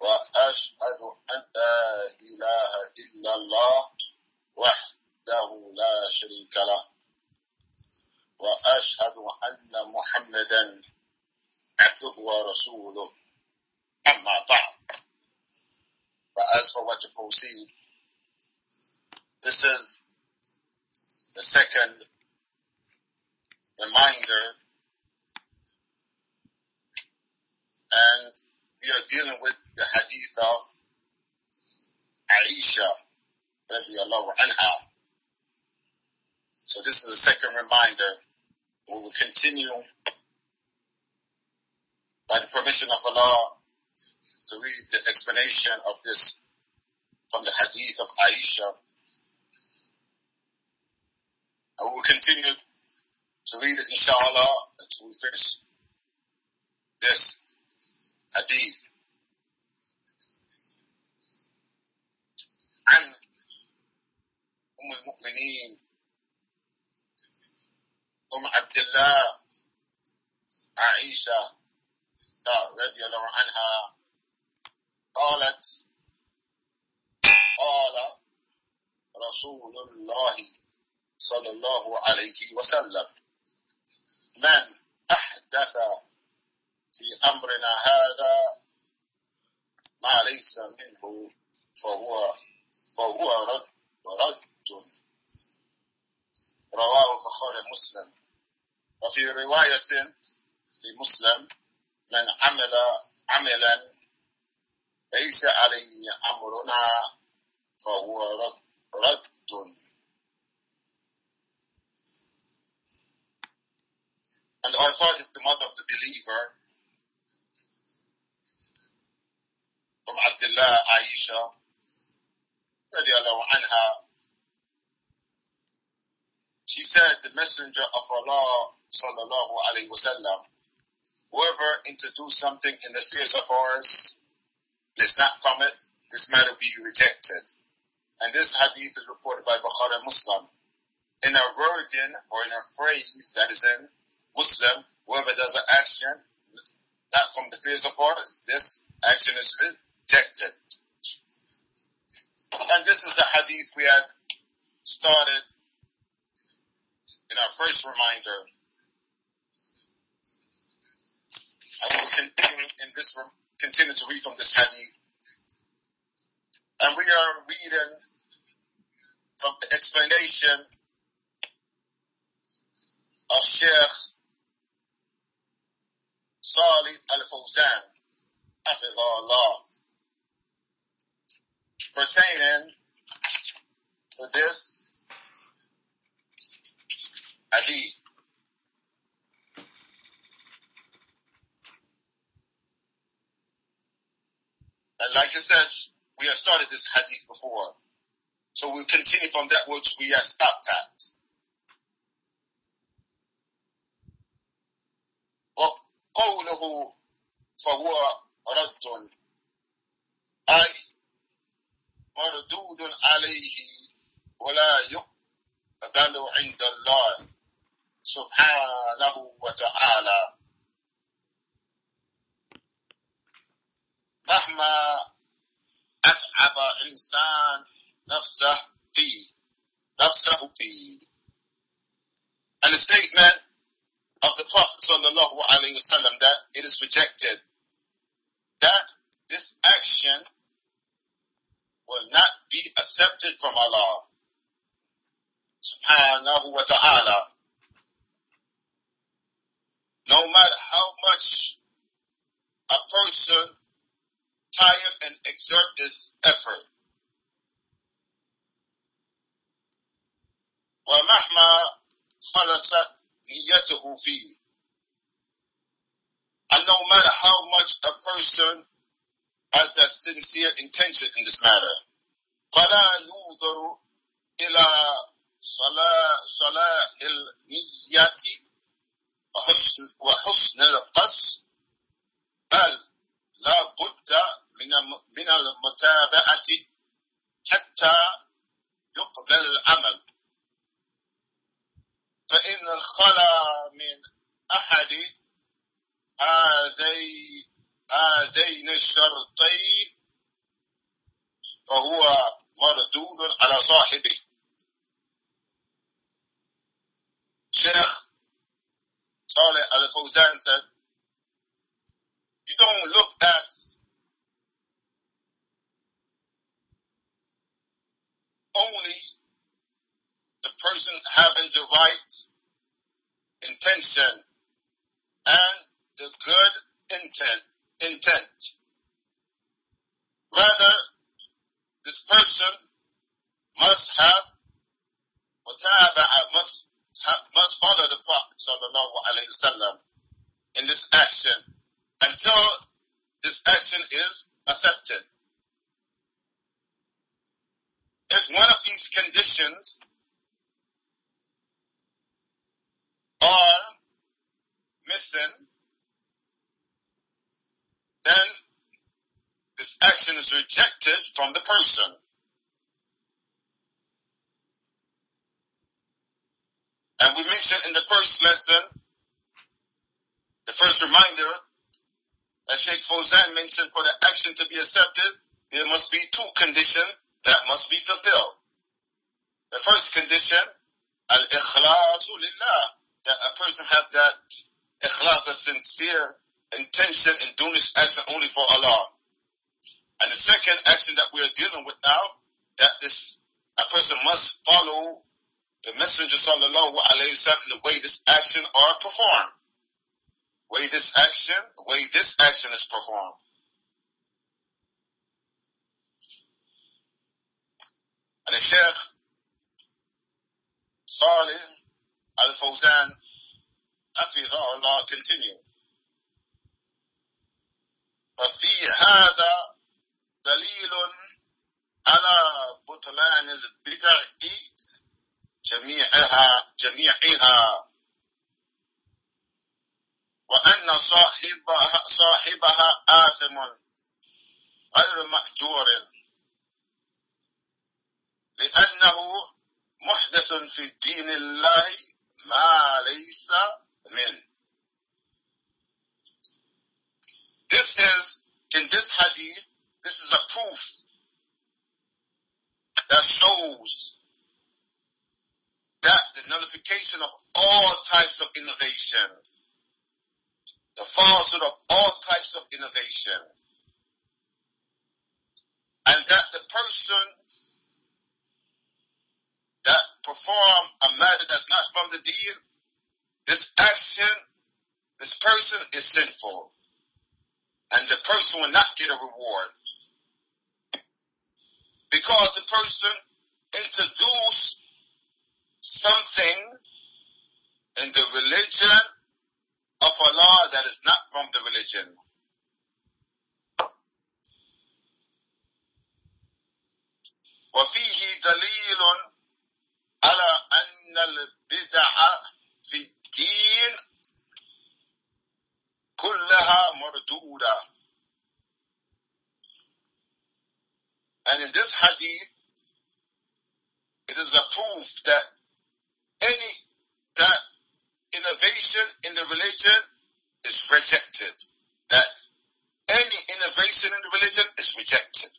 وأشهد أن لا إله إلا الله وحده لا شريك له. وأشهد أن محمدا عبده ورسوله. أما بعد. But as for what to proceed, this is the second reminder and we are dealing with the hadith of Aisha anha. So this is a second reminder. We will continue by the permission of Allah to read the explanation of this from the hadith of Aisha. And we will continue to read it inshallah until we finish this hadith. عن أم المؤمنين أم عبد الله عائشة رضي الله عنها قالت قال رسول الله صلى الله عليه وسلم من أحدث في أمرنا هذا ما ليس منه فهو فهو رد رد. رواه البخاري مسلم وفي رواية لمسلم من عمل عملا ليس عليه أمرنا فهو رد رد. And I thought if the mother of the believer. From Abdullah Aisha radiallahu anha. She said the messenger of Allah sallallahu alayhi wasallam whoever introduced something in the affairs of ours is not from it this matter be rejected. And this hadith is reported by Bukhari Muslim. In a wording or in a phrase that is in Muslim whoever does an action not from the fears of ours this action is rejected and this is the hadith we had started in our first reminder. And we'll continue in this continue to read from this hadith. And we are reading from the explanation of Sheikh Salih Al-Fawzan, Allah, pertaining to this hadith. And like I said, we have started this hadith before. So we'll continue from that which we have stopped at. مردود عليه ولا يقبل عند الله سبحانه وتعالى مهما أتعب إنسان نفسه فيه نفسه فيه And the statement of the Prophet sallallahu alaihi wasallam that it is rejected subhanahu wa ta'ala. No matter how much a person tire and exert this effort. ومهما خلصت نيته فيه and no matter how much a person has the sincere intention in this matter. فلا ينظر إلى صلاح النية وحسن, وحسن القصد بل لا بد من من المتابعة حتى يقبل العمل. فإن خلا من أحد هذين هذين الشرطين فهو مردود على صاحبه. You don't look at only the person having the right intention and the good intent intent. Rather, this person must have must have, must follow the Prophet sallallahu alaihi wasallam in this action until this action is accepted. If one of these conditions are then this action is rejected from the person. And we mentioned in the first lesson, the first reminder that Sheikh Fawzan mentioned for the action to be accepted, there must be two conditions that must be fulfilled. The first condition, al-ikhlasu lillah, that a person have that ikhlas, a sincere intention in doing this action only for Allah. And the second action that we are dealing with now, that this a person must follow the Messenger sallallahu alayhi wasallam the way this action are performed. Way this action, way this action is performed. صاحبها صاحبها آثم غير مأجور لأنه محدث في دين الله ما ليس منه This is, in this hadith, this is a proof that shows that the nullification of all types of innovation, the falsehood of all types of innovation, and that the person that perform a matter that's not from the deed, this action, this person is sinful and the person will not get a reward. Because the person introduced something in the religion Allah that is not from the religion. وفيه دليل على أن البدع في الدين كلها مردودة and in this hadith it is a proof that any that innovation in the religion is rejected. That any innovation in religion is rejected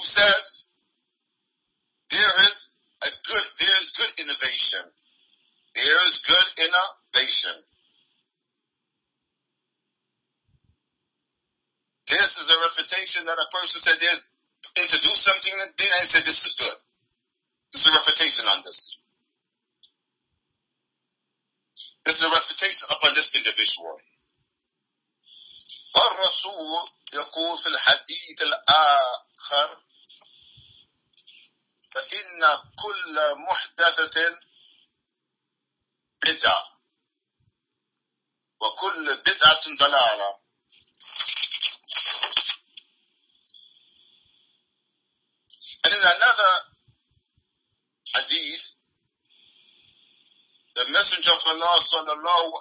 who says there is a good, there is good innovation is good innovation. This is a refutation that a person said there's introduce something and then I said this is good. This is a refutation on this. This is a refutation upon this individual. والرسول يقول في الحديث الآخر فإن كل محدثة بدعة وكل بدعة ضلالة And in another hadith, the Messenger of Allah sallallahu,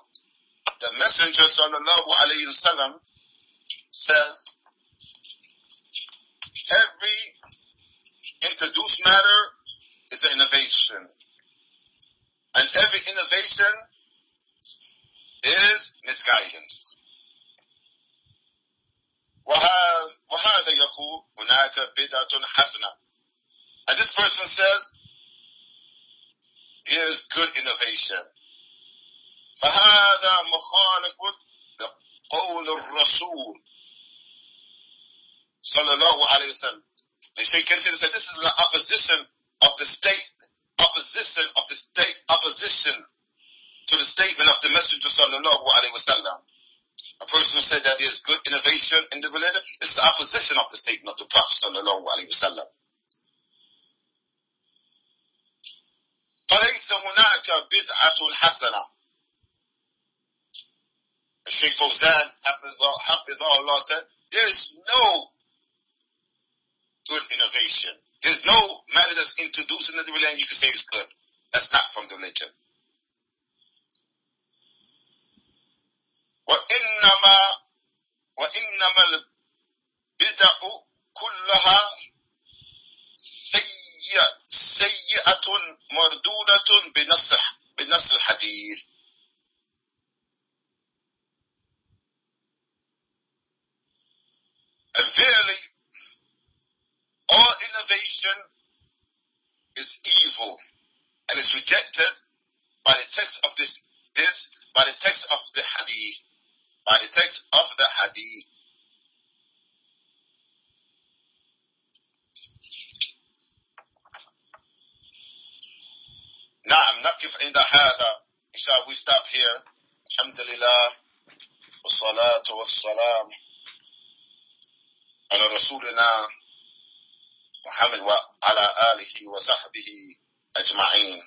the Messenger sallallahu alayhi wa sallam says, every introduced matter is an innovation. And every innovation is misguidance. وهذا يقول هناك بدعة حسنة. And this person says, here is good innovation. فهذا مخالف لقول الرسول صلى الله عليه وسلم. They say, continue to say, this is an opposition of the state, opposition of the state, opposition to the statement of the Messenger sallallahu alaihi wasallam. A person said that there's good innovation in the religion. This is the opposition of the statement of the Prophet sallallahu alaihi wasallam. فليس هناك بدعة حسنة. Sheikh Fawzan, Hafizahullah said, there is no good innovation. There's no matter that's introduced into the religion you can say is good. That's not from the religion. وإنما وإنما البدع كلها سيئة سيئة مردودة بنص بنص الحديث by the text of the hadith. نعم نقف عند هذا إن شاء الله we stop here الحمد لله والصلاة والسلام على رسولنا محمد وعلى آله وصحبه أجمعين